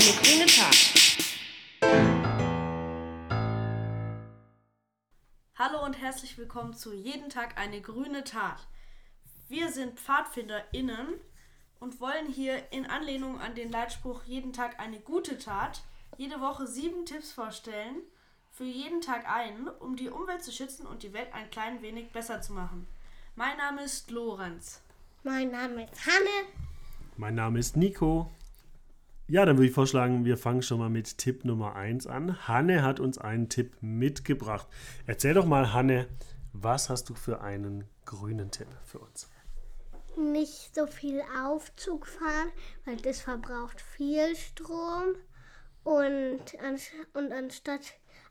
eine grüne Tat. Hallo und herzlich willkommen zu Jeden Tag eine grüne Tat. Wir sind PfadfinderInnen und wollen hier in Anlehnung an den Leitspruch Jeden Tag eine gute Tat jede Woche sieben Tipps vorstellen, für jeden Tag einen, um die Umwelt zu schützen und die Welt ein klein wenig besser zu machen. Mein Name ist Lorenz. Mein Name ist Hanne. Mein Name ist Nico. Ja, dann würde ich vorschlagen, wir fangen schon mal mit Tipp Nummer 1 an. Hanne hat uns einen Tipp mitgebracht. Erzähl doch mal, Hanne, was hast du für einen grünen Tipp für uns? Nicht so viel Aufzug fahren, weil das verbraucht viel Strom. Und, und anstatt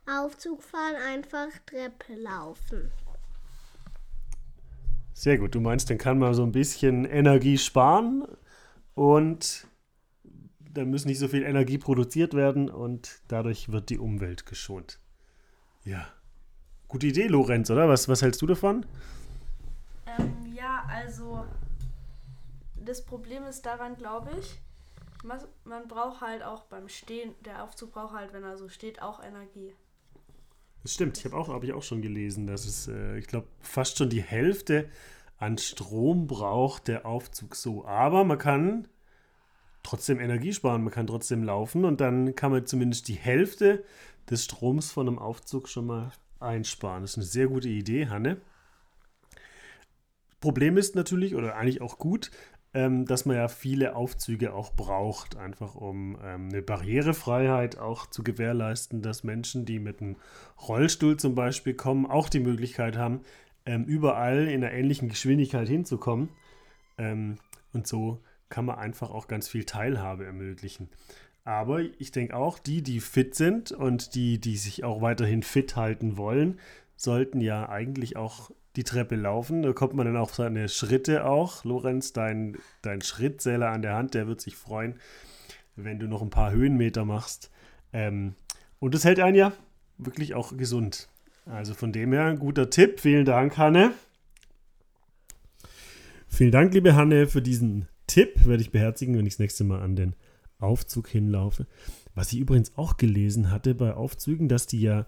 Aufzug fahren, einfach Treppe laufen. Sehr gut. Du meinst, dann kann man so ein bisschen Energie sparen und dann muss nicht so viel Energie produziert werden und dadurch wird die Umwelt geschont. Ja. Gute Idee, Lorenz, oder? Was, was hältst du davon? Ähm, ja, also das Problem ist daran, glaube ich, man, man braucht halt auch beim Stehen, der Aufzug braucht halt, wenn er so steht, auch Energie. Das stimmt, ich habe auch, hab ich auch schon gelesen, dass es, äh, ich glaube, fast schon die Hälfte an Strom braucht der Aufzug so. Aber man kann trotzdem Energie sparen, man kann trotzdem laufen und dann kann man zumindest die Hälfte des Stroms von einem Aufzug schon mal einsparen. Das ist eine sehr gute Idee, Hanne. Problem ist natürlich, oder eigentlich auch gut, ähm, dass man ja viele Aufzüge auch braucht, einfach um ähm, eine Barrierefreiheit auch zu gewährleisten, dass Menschen, die mit einem Rollstuhl zum Beispiel kommen, auch die Möglichkeit haben, ähm, überall in einer ähnlichen Geschwindigkeit hinzukommen. Und so kann man einfach auch ganz viel Teilhabe ermöglichen. Aber ich denke auch, die, die fit sind und die, die sich auch weiterhin fit halten wollen, sollten ja eigentlich auch die Treppe laufen. Da kommt man dann auf seine Schritte auch. Lorenz, dein, dein Schrittzähler an der Hand, der wird sich freuen, wenn du noch ein paar Höhenmeter machst. Ähm, und das hält einen ja wirklich auch gesund. Also von dem her, ein guter Tipp. Vielen Dank, Hanne. Vielen Dank, liebe Hanne, für diesen Tipp. Werde ich beherzigen, wenn ich das nächste Mal an den Aufzug hinlaufe. Was ich übrigens auch gelesen hatte bei Aufzügen, dass die ja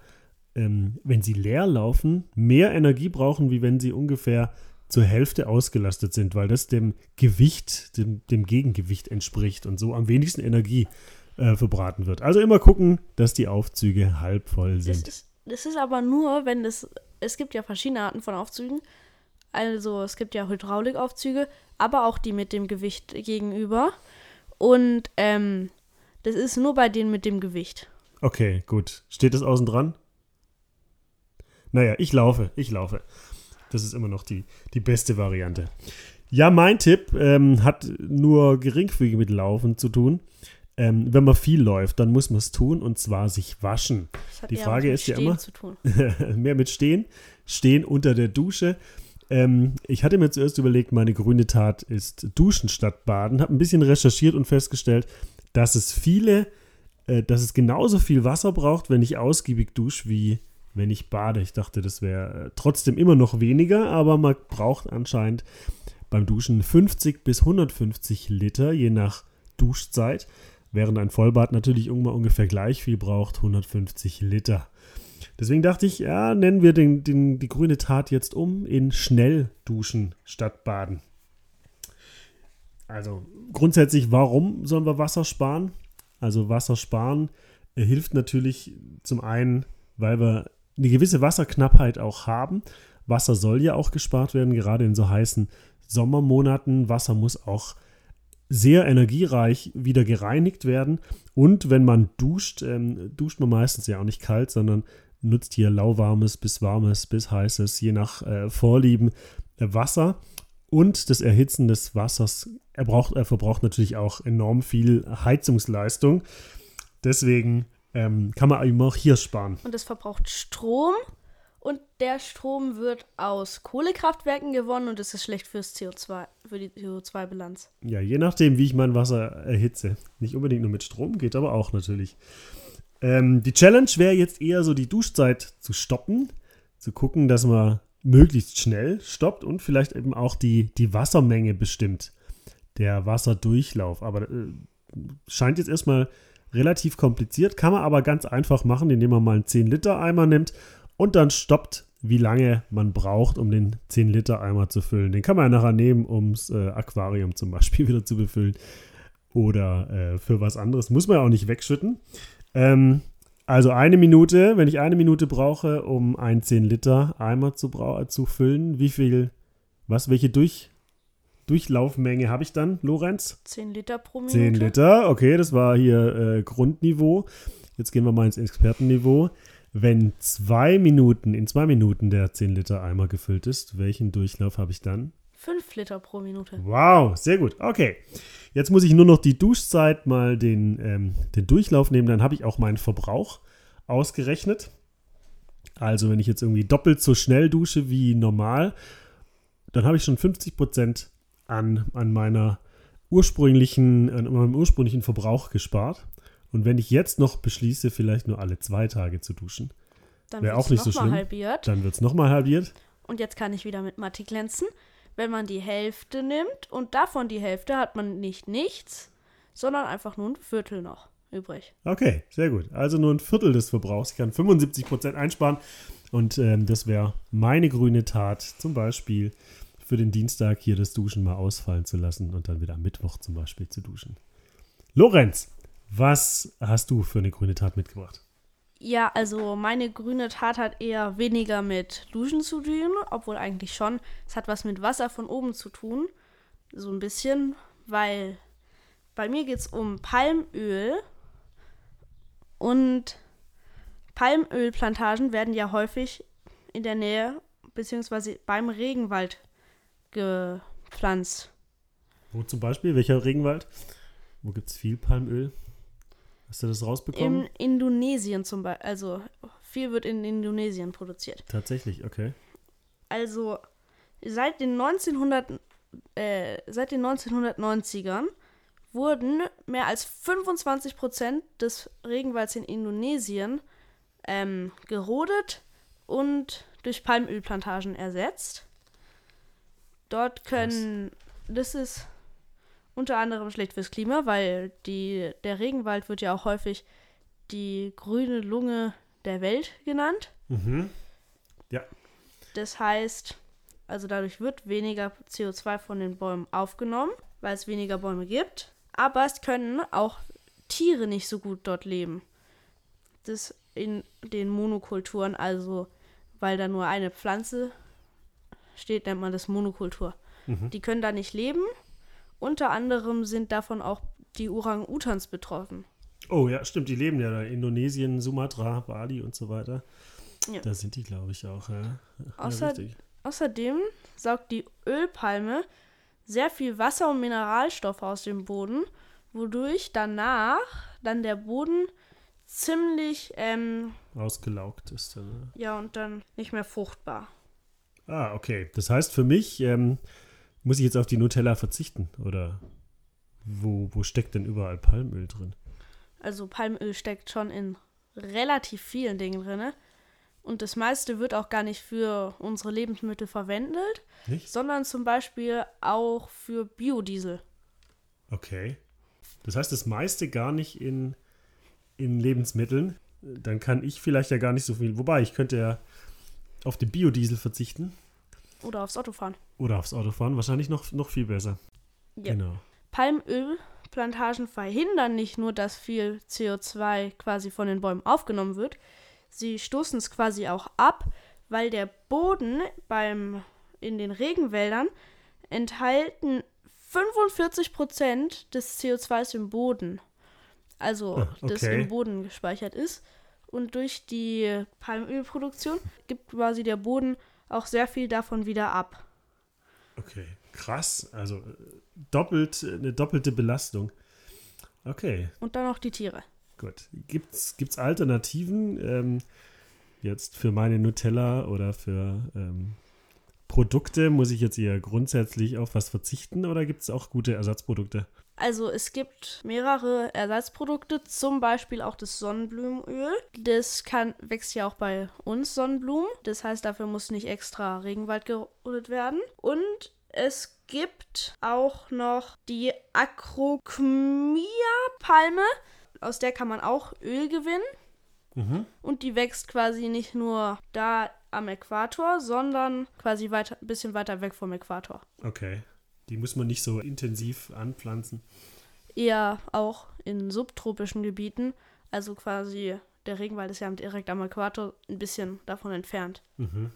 ähm, wenn sie leer laufen, mehr Energie brauchen, wie wenn sie ungefähr zur Hälfte ausgelastet sind, weil das dem Gewicht, dem, dem Gegengewicht entspricht und so am wenigsten Energie äh, verbraten wird. Also immer gucken, dass die Aufzüge halb voll sind. Das ist, das ist aber nur, wenn es, es gibt ja verschiedene Arten von Aufzügen. Also es gibt ja Hydraulikaufzüge, aber auch die mit dem Gewicht gegenüber. Und ähm, das ist nur bei denen mit dem Gewicht. Okay, gut. Steht das außen dran? Naja, ich laufe, ich laufe. Das ist immer noch die, die beste Variante. Ja, mein Tipp ähm, hat nur geringfügig mit Laufen zu tun. Ähm, wenn man viel läuft, dann muss man es tun und zwar sich waschen. Die Frage ist ja immer mehr mit Stehen, Stehen unter der Dusche. Ähm, ich hatte mir zuerst überlegt, meine grüne Tat ist Duschen statt Baden. Habe ein bisschen recherchiert und festgestellt, dass es viele, äh, dass es genauso viel Wasser braucht, wenn ich ausgiebig dusche, wie wenn ich bade. Ich dachte, das wäre äh, trotzdem immer noch weniger, aber man braucht anscheinend beim Duschen 50 bis 150 Liter, je nach Duschzeit, während ein Vollbad natürlich ungefähr gleich viel braucht, 150 Liter. Deswegen dachte ich, ja, nennen wir den, den, die grüne Tat jetzt um in Schnellduschen statt Baden. Also grundsätzlich, warum sollen wir Wasser sparen? Also Wasser sparen äh, hilft natürlich zum einen, weil wir eine gewisse Wasserknappheit auch haben. Wasser soll ja auch gespart werden, gerade in so heißen Sommermonaten. Wasser muss auch sehr energiereich wieder gereinigt werden. Und wenn man duscht, ähm, duscht man meistens ja auch nicht kalt, sondern nutzt hier lauwarmes bis warmes bis heißes, je nach äh, Vorlieben, äh, Wasser. Und das Erhitzen des Wassers er braucht, er verbraucht natürlich auch enorm viel Heizungsleistung. Deswegen ähm, kann man eben auch hier sparen. Und es verbraucht Strom und der Strom wird aus Kohlekraftwerken gewonnen und das ist schlecht fürs CO2, für die CO2-Bilanz. Ja, je nachdem, wie ich mein Wasser erhitze. Nicht unbedingt nur mit Strom, geht aber auch natürlich. Ähm, die Challenge wäre jetzt eher so die Duschzeit zu stoppen, zu gucken, dass man möglichst schnell stoppt und vielleicht eben auch die, die Wassermenge bestimmt, der Wasserdurchlauf. Aber äh, scheint jetzt erstmal relativ kompliziert, kann man aber ganz einfach machen, indem man mal einen 10-Liter-Eimer nimmt und dann stoppt, wie lange man braucht, um den 10-Liter-Eimer zu füllen. Den kann man ja nachher nehmen, ums äh, Aquarium zum Beispiel wieder zu befüllen oder äh, für was anderes. Muss man ja auch nicht wegschütten. Ähm, also eine Minute, wenn ich eine Minute brauche, um einen 10 Liter Eimer zu, zu füllen, wie viel, was, welche Durch, Durchlaufmenge habe ich dann, Lorenz? 10 Liter pro Minute. 10 Liter, okay, das war hier äh, Grundniveau. Jetzt gehen wir mal ins Expertenniveau. Wenn zwei Minuten, in zwei Minuten der 10 Liter Eimer gefüllt ist, welchen Durchlauf habe ich dann? 5 Liter pro Minute. Wow, sehr gut. Okay. Jetzt muss ich nur noch die Duschzeit mal den, ähm, den Durchlauf nehmen. Dann habe ich auch meinen Verbrauch ausgerechnet. Also wenn ich jetzt irgendwie doppelt so schnell dusche wie normal, dann habe ich schon 50 Prozent an, an meiner ursprünglichen, an meinem ursprünglichen Verbrauch gespart. Und wenn ich jetzt noch beschließe, vielleicht nur alle zwei Tage zu duschen, wäre auch nicht so schlimm. Halbiert. Dann wird es nochmal halbiert. Und jetzt kann ich wieder mit Mathe glänzen wenn man die Hälfte nimmt und davon die Hälfte hat man nicht nichts, sondern einfach nur ein Viertel noch übrig. Okay, sehr gut. Also nur ein Viertel des Verbrauchs. Ich kann 75 Prozent einsparen und ähm, das wäre meine grüne Tat, zum Beispiel für den Dienstag hier das Duschen mal ausfallen zu lassen und dann wieder am Mittwoch zum Beispiel zu duschen. Lorenz, was hast du für eine grüne Tat mitgebracht? Ja, also meine grüne Tat hat eher weniger mit Duschen zu tun, obwohl eigentlich schon. Es hat was mit Wasser von oben zu tun. So ein bisschen, weil bei mir geht es um Palmöl. Und Palmölplantagen werden ja häufig in der Nähe bzw. beim Regenwald gepflanzt. Wo zum Beispiel? Welcher Regenwald? Wo gibt es viel Palmöl? Hast du das rausbekommen? In Indonesien zum Beispiel. Also viel wird in Indonesien produziert. Tatsächlich, okay. Also seit den 1900 äh, seit den 1990ern wurden mehr als 25 Prozent des Regenwalds in Indonesien ähm, gerodet und durch Palmölplantagen ersetzt. Dort können, Krass. das ist unter anderem schlecht fürs Klima, weil die, der Regenwald wird ja auch häufig die grüne Lunge der Welt genannt. Mhm. Ja. Das heißt, also dadurch wird weniger CO2 von den Bäumen aufgenommen, weil es weniger Bäume gibt. Aber es können auch Tiere nicht so gut dort leben. Das in den Monokulturen, also weil da nur eine Pflanze steht, nennt man das Monokultur. Mhm. Die können da nicht leben unter anderem sind davon auch die Orang-Utans betroffen. Oh ja, stimmt, die leben ja da. Indonesien, Sumatra, Bali und so weiter. Ja. Da sind die, glaube ich, auch. Ja. Außer, ja, außerdem saugt die Ölpalme sehr viel Wasser und Mineralstoffe aus dem Boden, wodurch danach dann der Boden ziemlich ähm, ausgelaugt ist. Dann, ne? Ja, und dann nicht mehr fruchtbar. Ah, okay. Das heißt für mich, ähm, muss ich jetzt auf die Nutella verzichten? Oder wo, wo steckt denn überall Palmöl drin? Also Palmöl steckt schon in relativ vielen Dingen drin. Und das meiste wird auch gar nicht für unsere Lebensmittel verwendet, nicht? sondern zum Beispiel auch für Biodiesel. Okay. Das heißt, das meiste gar nicht in, in Lebensmitteln. Dann kann ich vielleicht ja gar nicht so viel. Wobei, ich könnte ja auf den Biodiesel verzichten. Oder aufs Autofahren. Oder aufs Autofahren, wahrscheinlich noch, noch viel besser. Ja. Genau. Palmölplantagen verhindern nicht nur, dass viel CO2 quasi von den Bäumen aufgenommen wird, sie stoßen es quasi auch ab, weil der Boden beim, in den Regenwäldern enthalten 45% des CO2s im Boden. Also, ah, okay. das im Boden gespeichert ist. Und durch die Palmölproduktion gibt quasi der Boden auch sehr viel davon wieder ab. Okay, krass. Also äh, doppelt, eine doppelte Belastung. Okay. Und dann noch die Tiere. Gut. Gibt es Alternativen ähm, jetzt für meine Nutella oder für ähm, Produkte? Muss ich jetzt eher grundsätzlich auf was verzichten oder gibt es auch gute Ersatzprodukte? Also es gibt mehrere Ersatzprodukte, zum Beispiel auch das Sonnenblumenöl. Das kann, wächst ja auch bei uns Sonnenblumen. Das heißt, dafür muss nicht extra Regenwald gerodet werden. Und es gibt auch noch die Acrocmia-Palme. aus der kann man auch Öl gewinnen. Mhm. Und die wächst quasi nicht nur da am Äquator, sondern quasi weiter, ein bisschen weiter weg vom Äquator. Okay. Die muss man nicht so intensiv anpflanzen. Eher auch in subtropischen Gebieten. Also quasi der Regenwald ist ja direkt am Äquator ein bisschen davon entfernt. Mhm.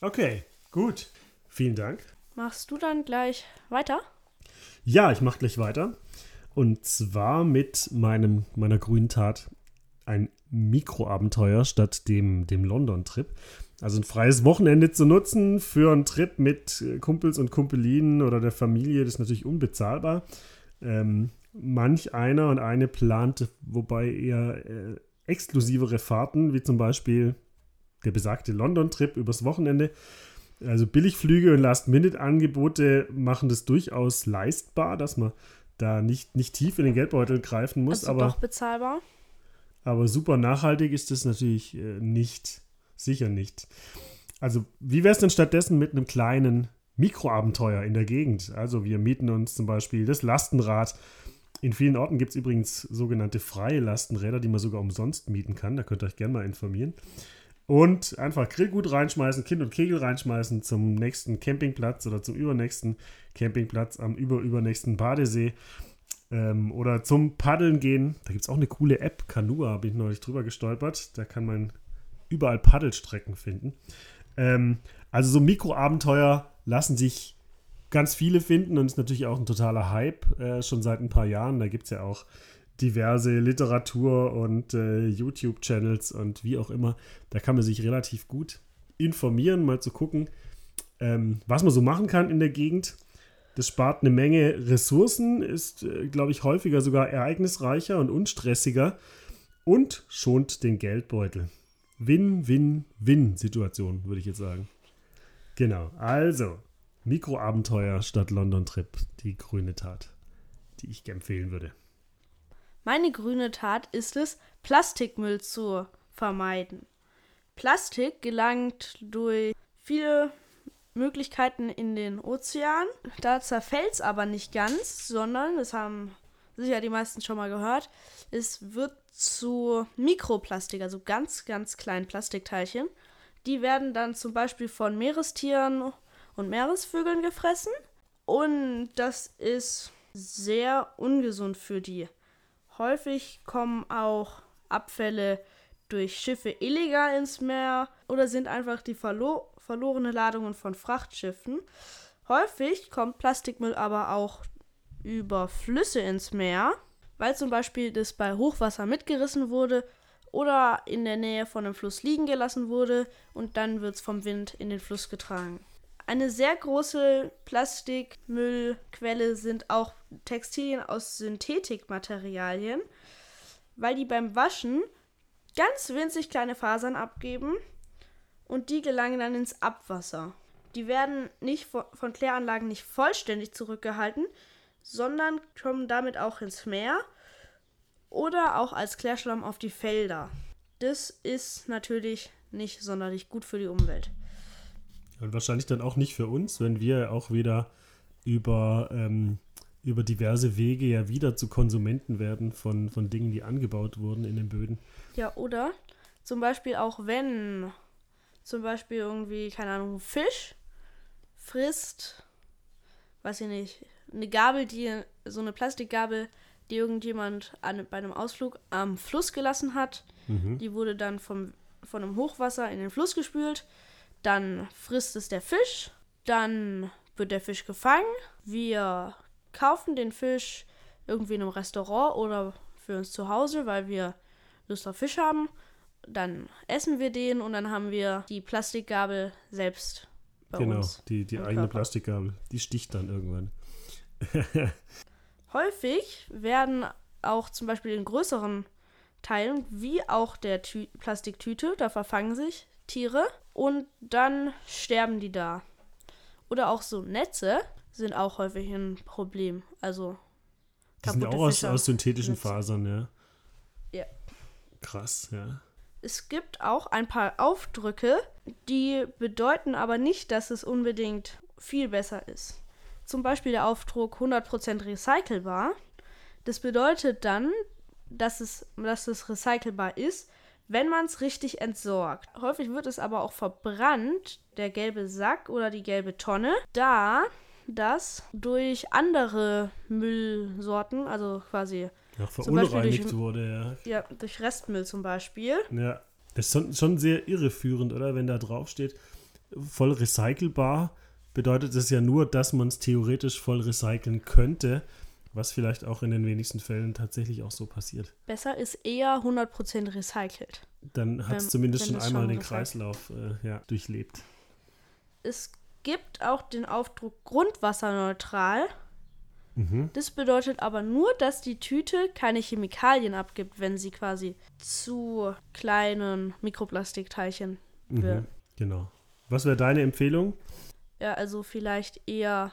Okay, gut. Vielen Dank. Machst du dann gleich weiter? Ja, ich mache gleich weiter. Und zwar mit meinem, meiner grünen Tat ein Mikroabenteuer statt dem, dem London-Trip. Also ein freies Wochenende zu nutzen für einen Trip mit äh, Kumpels und Kumpelinen oder der Familie, das ist natürlich unbezahlbar. Ähm, manch einer und eine plant, wobei eher äh, exklusivere Fahrten, wie zum Beispiel der besagte London-Trip übers Wochenende. Also Billigflüge und Last-Minute-Angebote machen das durchaus leistbar, dass man da nicht, nicht tief in den Geldbeutel greifen muss. also aber doch bezahlbar. aber super nachhaltig ist es natürlich äh, nicht. Sicher nicht. Also, wie wäre es denn stattdessen mit einem kleinen Mikroabenteuer in der Gegend? Also, wir mieten uns zum Beispiel das Lastenrad. In vielen Orten gibt es übrigens sogenannte freie Lastenräder, die man sogar umsonst mieten kann. Da könnt ihr euch gerne mal informieren. Und einfach Grillgut reinschmeißen, Kind und Kegel reinschmeißen zum nächsten Campingplatz oder zum übernächsten Campingplatz am überübernächsten Badesee ähm, oder zum Paddeln gehen. Da gibt es auch eine coole App, Kanua, bin ich neulich drüber gestolpert. Da kann man überall Paddelstrecken finden. Ähm, also so Mikroabenteuer lassen sich ganz viele finden und ist natürlich auch ein totaler Hype äh, schon seit ein paar Jahren. Da gibt es ja auch diverse Literatur und äh, YouTube-Channels und wie auch immer. Da kann man sich relativ gut informieren, mal zu gucken, ähm, was man so machen kann in der Gegend. Das spart eine Menge Ressourcen, ist, äh, glaube ich, häufiger sogar ereignisreicher und unstressiger und schont den Geldbeutel. Win-Win-Win-Situation, würde ich jetzt sagen. Genau, also Mikroabenteuer statt London-Trip, die grüne Tat, die ich empfehlen würde. Meine grüne Tat ist es, Plastikmüll zu vermeiden. Plastik gelangt durch viele Möglichkeiten in den Ozean. Da zerfällt es aber nicht ganz, sondern, das haben sicher die meisten schon mal gehört, es wird zu Mikroplastik, also ganz, ganz kleinen Plastikteilchen. Die werden dann zum Beispiel von Meerestieren und Meeresvögeln gefressen. Und das ist sehr ungesund für die. Häufig kommen auch Abfälle durch Schiffe illegal ins Meer oder sind einfach die verlo verlorene Ladungen von Frachtschiffen. Häufig kommt Plastikmüll aber auch über Flüsse ins Meer, weil zum Beispiel das bei Hochwasser mitgerissen wurde oder in der Nähe von einem Fluss liegen gelassen wurde und dann wird es vom Wind in den Fluss getragen. Eine sehr große Plastikmüllquelle sind auch Textilien aus Synthetikmaterialien, weil die beim Waschen ganz winzig kleine Fasern abgeben und die gelangen dann ins Abwasser. Die werden nicht von Kläranlagen nicht vollständig zurückgehalten, sondern kommen damit auch ins Meer oder auch als Klärschlamm auf die Felder. Das ist natürlich nicht sonderlich gut für die Umwelt. Und wahrscheinlich dann auch nicht für uns, wenn wir auch wieder über, ähm, über diverse Wege ja wieder zu Konsumenten werden von, von Dingen, die angebaut wurden in den Böden. Ja, oder zum Beispiel auch wenn zum Beispiel irgendwie, keine Ahnung, Fisch frisst, weiß ich nicht, eine Gabel, die, so eine Plastikgabel, die irgendjemand an, bei einem Ausflug am Fluss gelassen hat. Mhm. Die wurde dann vom, von einem Hochwasser in den Fluss gespült. Dann frisst es der Fisch. Dann wird der Fisch gefangen. Wir kaufen den Fisch irgendwie in einem Restaurant oder für uns zu Hause, weil wir Lust auf Fisch haben. Dann essen wir den und dann haben wir die Plastikgabel selbst bei genau, uns. die, die eigene Körper. Plastikgabel. Die sticht dann irgendwann. Häufig werden auch zum Beispiel in größeren Teilen, wie auch der Tü Plastiktüte, da verfangen sich Tiere und dann sterben die da. Oder auch so Netze sind auch häufig ein Problem. Also Die sind auch aus, aus synthetischen Netze. Fasern, ja. Ja. Krass, ja. Es gibt auch ein paar Aufdrücke, die bedeuten aber nicht, dass es unbedingt viel besser ist. Zum Beispiel der Aufdruck 100% recycelbar. Das bedeutet dann, dass es, dass es recycelbar ist, wenn man es richtig entsorgt. Häufig wird es aber auch verbrannt, der gelbe Sack oder die gelbe Tonne, da das durch andere Müllsorten, also quasi Ja, verunreinigt durch- wurde, ja, durch Restmüll zum Beispiel, ja. Ja, das ist schon, schon sehr irreführend, oder? Wenn da drauf steht, voll recycelbar, bedeutet das ja nur, dass man es theoretisch voll recyceln könnte, was vielleicht auch in den wenigsten Fällen tatsächlich auch so passiert. besser ist eher 100% recycelt. Dann hat es zumindest schon es einmal schon den Kreislauf äh, ja, durchlebt. Es gibt auch den Aufdruck grundwasserneutral. Mhm. Das bedeutet aber nur, dass die Tüte keine Chemikalien abgibt, wenn sie quasi zu kleinen Mikroplastikteilchen wird. Mhm. Genau. Was wäre deine Empfehlung? Ja, also vielleicht eher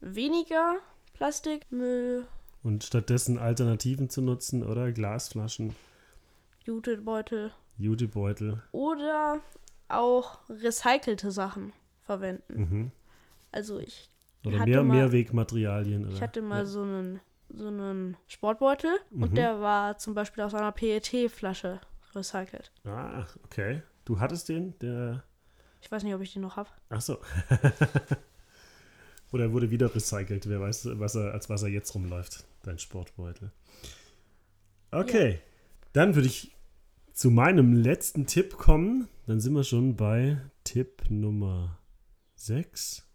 weniger Plastikmüll, Und stattdessen Alternativen zu nutzen, oder? Glasflaschen, Jutebeutel Jutebeutel. oder auch recycelte Sachen verwenden. Mhm. Also ich, Oder hatte mehr, mal- Mehrwegmaterialien. Oder? ich hatte mal ja. so einen so einen Sportbeutel Mhm. und der war zum Beispiel aus einer PET-Flasche recycelt. Ah, okay. Du hattest den? Der. Ich weiß nicht, ob ich den noch habe. Ach so. Oder er wurde wieder recycelt. Wer weiß, was er, als was er jetzt rumläuft. Dein Sportbeutel. Okay. Dann würde ich zu meinem letzten Tipp kommen. Dann sind wir schon bei Tipp Nummer 6.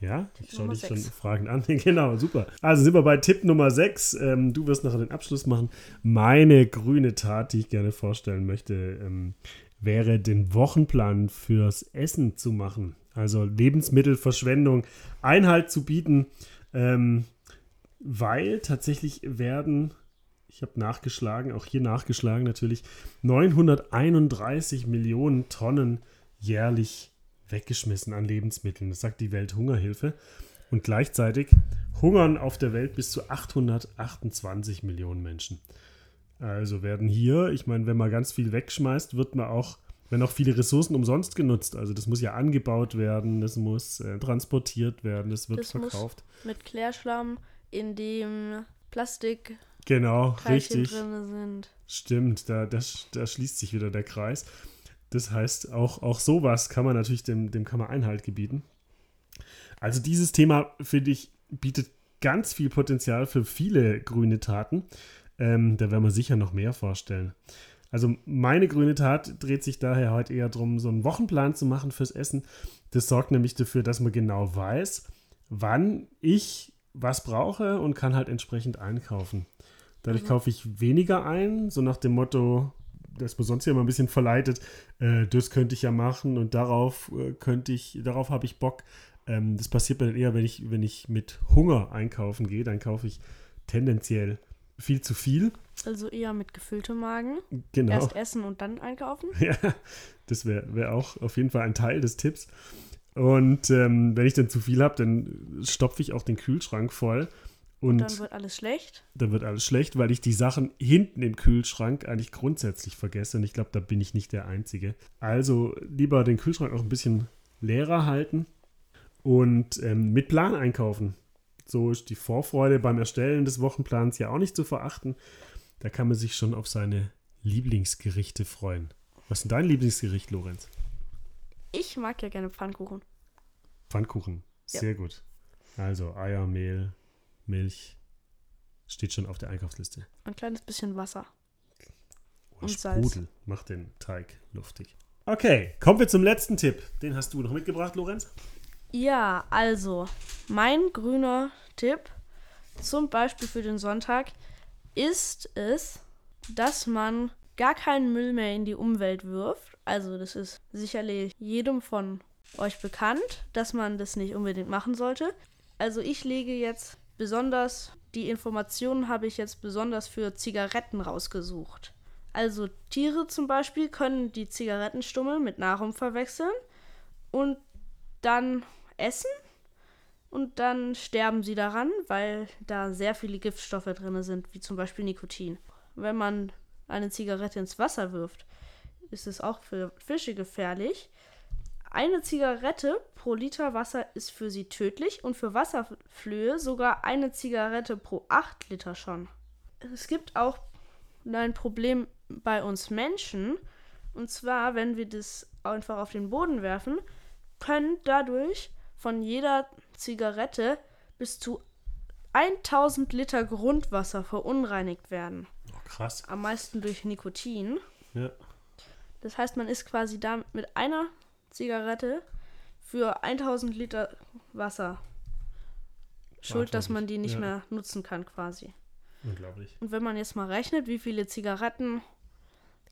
Ja, ich schaue dich schon sechs. fragend an. genau, super. Also sind wir bei Tipp Nummer 6. Ähm, du wirst nachher den Abschluss machen. Meine grüne Tat, die ich gerne vorstellen möchte, ähm, wäre, den Wochenplan fürs Essen zu machen. Also Lebensmittelverschwendung Einhalt zu bieten, ähm, weil tatsächlich werden, ich habe nachgeschlagen, auch hier nachgeschlagen natürlich, 931 Millionen Tonnen jährlich weggeschmissen an Lebensmitteln. Das sagt die Welthungerhilfe. Und gleichzeitig hungern auf der Welt bis zu 828 Millionen Menschen. Also werden hier, ich meine, wenn man ganz viel wegschmeißt, wird man auch, werden auch viele Ressourcen umsonst genutzt. Also das muss ja angebaut werden, das muss äh, transportiert werden, das wird Das verkauft. Mit Klärschlamm, in dem Plastikteilchen Genau, richtig. drin sind. Stimmt, da, da, da schließt sich wieder der Kreis. Das heißt, auch, auch sowas kann man natürlich dem, dem kann man Einhalt gebieten. Also dieses Thema, finde ich, bietet ganz viel Potenzial für viele grüne Taten. Ähm, da werden wir sicher noch mehr vorstellen. Also meine grüne Tat dreht sich daher heute eher darum, so einen Wochenplan zu machen fürs Essen. Das sorgt nämlich dafür, dass man genau weiß, wann ich was brauche und kann halt entsprechend einkaufen. Dadurch kaufe ich weniger ein, so nach dem Motto, dass man sonst ja immer ein bisschen verleitet, äh, das könnte ich ja machen und darauf äh, könnte ich, darauf habe ich Bock. Ähm, das passiert mir dann eher, wenn ich, wenn ich mit Hunger einkaufen gehe, dann kaufe ich tendenziell viel zu viel. Also eher mit gefülltem Magen. Genau. Erst essen und dann einkaufen. Ja, das wäre wär auch auf jeden Fall ein Teil des Tipps. Und ähm, wenn ich dann zu viel habe, dann stopfe ich auch den Kühlschrank voll. Und Dann wird alles schlecht. dann wird alles schlecht, weil ich die Sachen hinten im Kühlschrank eigentlich grundsätzlich vergesse. Und ich glaube, da bin ich nicht der Einzige. Also lieber den Kühlschrank auch ein bisschen leerer halten und ähm, mit Plan einkaufen. So ist die Vorfreude beim Erstellen des Wochenplans ja auch nicht zu verachten. Da kann man sich schon auf seine Lieblingsgerichte freuen. Was ist denn dein Lieblingsgericht, Lorenz? Ich mag ja gerne Pfannkuchen. Pfannkuchen. Ja. Sehr gut. Also Eier, Mehl, Milch. Steht schon auf der Einkaufsliste. Ein kleines bisschen Wasser. Oh, Und Salz. Sprudel macht den Teig luftig. Okay, kommen wir zum letzten Tipp. Den hast du noch mitgebracht, Lorenz? Ja, also, mein grüner Tipp, zum Beispiel für den Sonntag, ist es, dass man gar keinen Müll mehr in die Umwelt wirft. Also, das ist sicherlich jedem von euch bekannt, dass man das nicht unbedingt machen sollte. Also, ich lege jetzt besonders, die Informationen habe ich jetzt besonders für Zigaretten rausgesucht. Also, Tiere zum Beispiel können die Zigarettenstummel mit Nahrung verwechseln und dann essen und dann sterben sie daran, weil da sehr viele Giftstoffe drin sind, wie zum Beispiel Nikotin. Wenn man eine Zigarette ins Wasser wirft, ist es auch für Fische gefährlich. Eine Zigarette pro Liter Wasser ist für sie tödlich und für Wasserflöhe sogar eine Zigarette pro 8 Liter schon. Es gibt auch ein Problem bei uns Menschen. Und zwar, wenn wir das einfach auf den Boden werfen, können dadurch von jeder Zigarette bis zu 1000 Liter Grundwasser verunreinigt werden. Oh, krass. Am meisten durch Nikotin. Ja. Das heißt, man ist quasi da mit einer Zigarette für 1000 Liter Wasser schuld, dass man die nicht Ja. mehr nutzen kann quasi. Unglaublich. Und wenn man jetzt mal rechnet, wie viele Zigaretten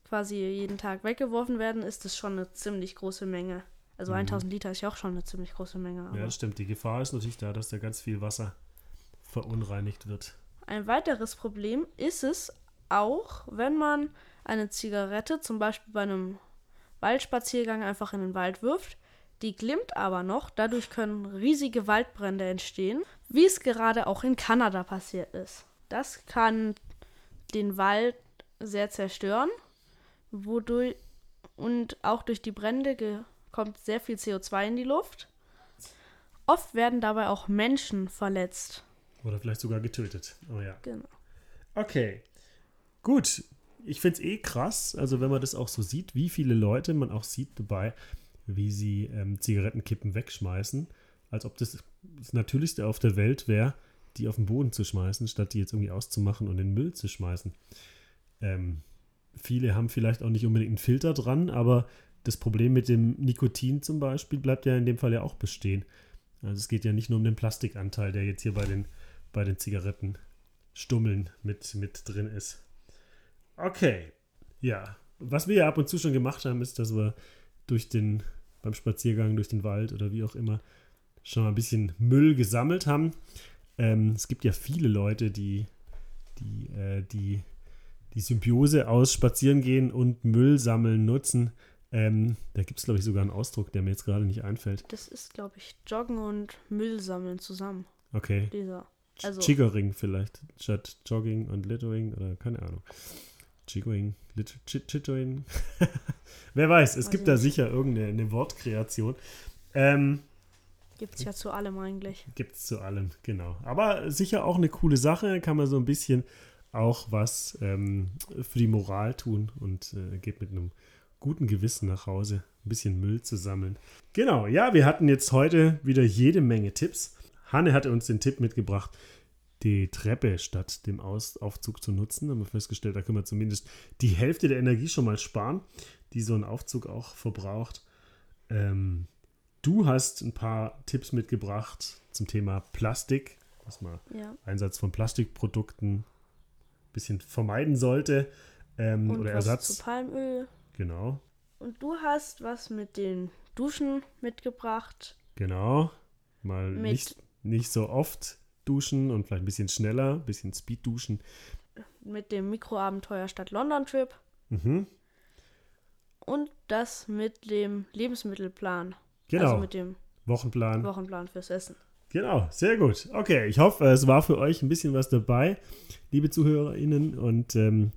quasi jeden Tag weggeworfen werden, ist das schon eine ziemlich große Menge. Also 1000 Liter ist ja auch schon eine ziemlich große Menge. Mhm. Ja, das stimmt. Die Gefahr ist natürlich da, dass da ganz viel Wasser verunreinigt wird. Ein weiteres Problem ist es auch, wenn man eine Zigarette zum Beispiel bei einem Waldspaziergang einfach in den Wald wirft. Die glimmt aber noch, dadurch können riesige Waldbrände entstehen, wie es gerade auch in Kanada passiert ist. Das kann den Wald sehr zerstören, wodurch und auch durch die Brände kommt sehr viel CO2 in die Luft. Oft werden dabei auch Menschen verletzt. Oder vielleicht sogar getötet. Oh ja. Genau. Okay. Gut. Ich finde es eh krass, also wenn man das auch so sieht, wie viele Leute man auch sieht dabei, wie sie ähm, Zigarettenkippen wegschmeißen, als ob das das Natürlichste auf der Welt wäre, die auf den Boden zu schmeißen, statt die jetzt irgendwie auszumachen und in den Müll zu schmeißen. Ähm, viele haben vielleicht auch nicht unbedingt einen Filter dran, aber das Problem mit dem Nikotin zum Beispiel bleibt ja in dem Fall ja auch bestehen. Also es geht ja nicht nur um den Plastikanteil, der jetzt hier bei den, bei den Zigaretten Stummeln mit, mit drin ist. Okay, ja. Was wir ja ab und zu schon gemacht haben, ist, dass wir durch den, beim Spaziergang durch den Wald oder wie auch immer, schon mal ein bisschen Müll gesammelt haben. Ähm, es gibt ja viele Leute, die die, äh, die, die Symbiose aus Spazierengehen und Müll sammeln nutzen. Ähm, da gibt es, glaube ich, sogar einen Ausdruck, der mir jetzt gerade nicht einfällt. Das ist, glaube ich, Joggen und Müll sammeln zusammen. Okay. Dieser. Also, Chiggering vielleicht, statt Jogging und Littering oder keine Ahnung. Chiggering, Chittering. Wer weiß, es Weiß gibt da nicht. sicher irgendeine eine Wortkreation. Ähm, gibt es ja zu allem eigentlich. Gibt es zu allem, genau. Aber sicher auch eine coole Sache, kann man so ein bisschen auch was ähm, für die Moral tun und äh, geht mit einem guten Gewissen nach Hause, ein bisschen Müll zu sammeln. Genau, ja, wir hatten jetzt heute wieder jede Menge Tipps. Hanne hatte uns den Tipp mitgebracht, die Treppe statt dem Aus Aufzug zu nutzen. Haben wir festgestellt, da können wir zumindest die Hälfte der Energie schon mal sparen, die so ein Aufzug auch verbraucht. Ähm, du hast ein paar Tipps mitgebracht zum Thema Plastik, dass man Ja. Einsatz von Plastikprodukten ein bisschen vermeiden sollte. Ähm, oder was Ersatz. zu Palmöl. Genau, Und du hast was mit den Duschen mitgebracht. genau. Mal Mit- nicht, nicht so oft duschen und vielleicht ein bisschen schneller, ein bisschen Speed duschen. Mit dem Mikroabenteuer Stadt London Trip. Mhm. Und das mit dem Lebensmittelplan. Genau. Also mit dem Wochenplan. Wochenplan fürs Essen. Genau, sehr gut. Okay, ich hoffe, es war für euch ein bisschen was dabei, liebe ZuhörerInnen. Und ähm,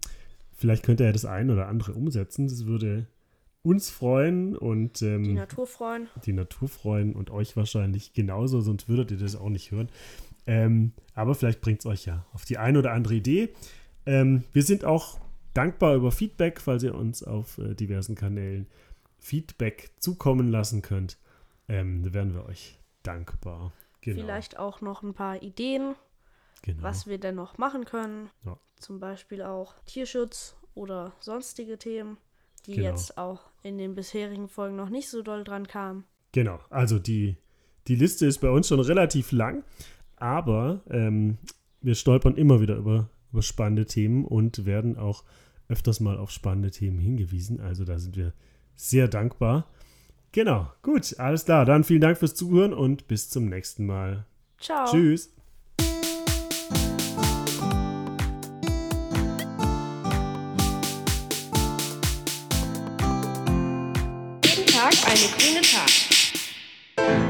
vielleicht könnt ihr ja das ein oder andere umsetzen. Das würde uns freuen und ähm, Die Natur freuen. die Natur freuen und euch wahrscheinlich genauso, sonst würdet ihr das auch nicht hören. Ähm, aber vielleicht bringt es euch ja auf die eine oder andere Idee. Ähm, wir sind auch dankbar über Feedback, falls ihr uns auf äh, diversen Kanälen Feedback zukommen lassen könnt. Ähm, da wären wir euch dankbar. Genau. Vielleicht auch noch ein paar Ideen, genau. was wir denn noch machen können. Ja. Zum Beispiel auch Tierschutz oder sonstige Themen, die Genau. jetzt auch in den bisherigen Folgen noch nicht so doll dran kamen. Genau, also die, die Liste ist bei uns schon relativ lang, aber ähm, wir stolpern immer wieder über, über spannende Themen und werden auch öfters mal auf spannende Themen hingewiesen. Also da sind wir sehr dankbar. Genau, gut, alles klar. Dann vielen Dank fürs Zuhören und bis zum nächsten Mal. Ciao. Tschüss. Queen of Pop.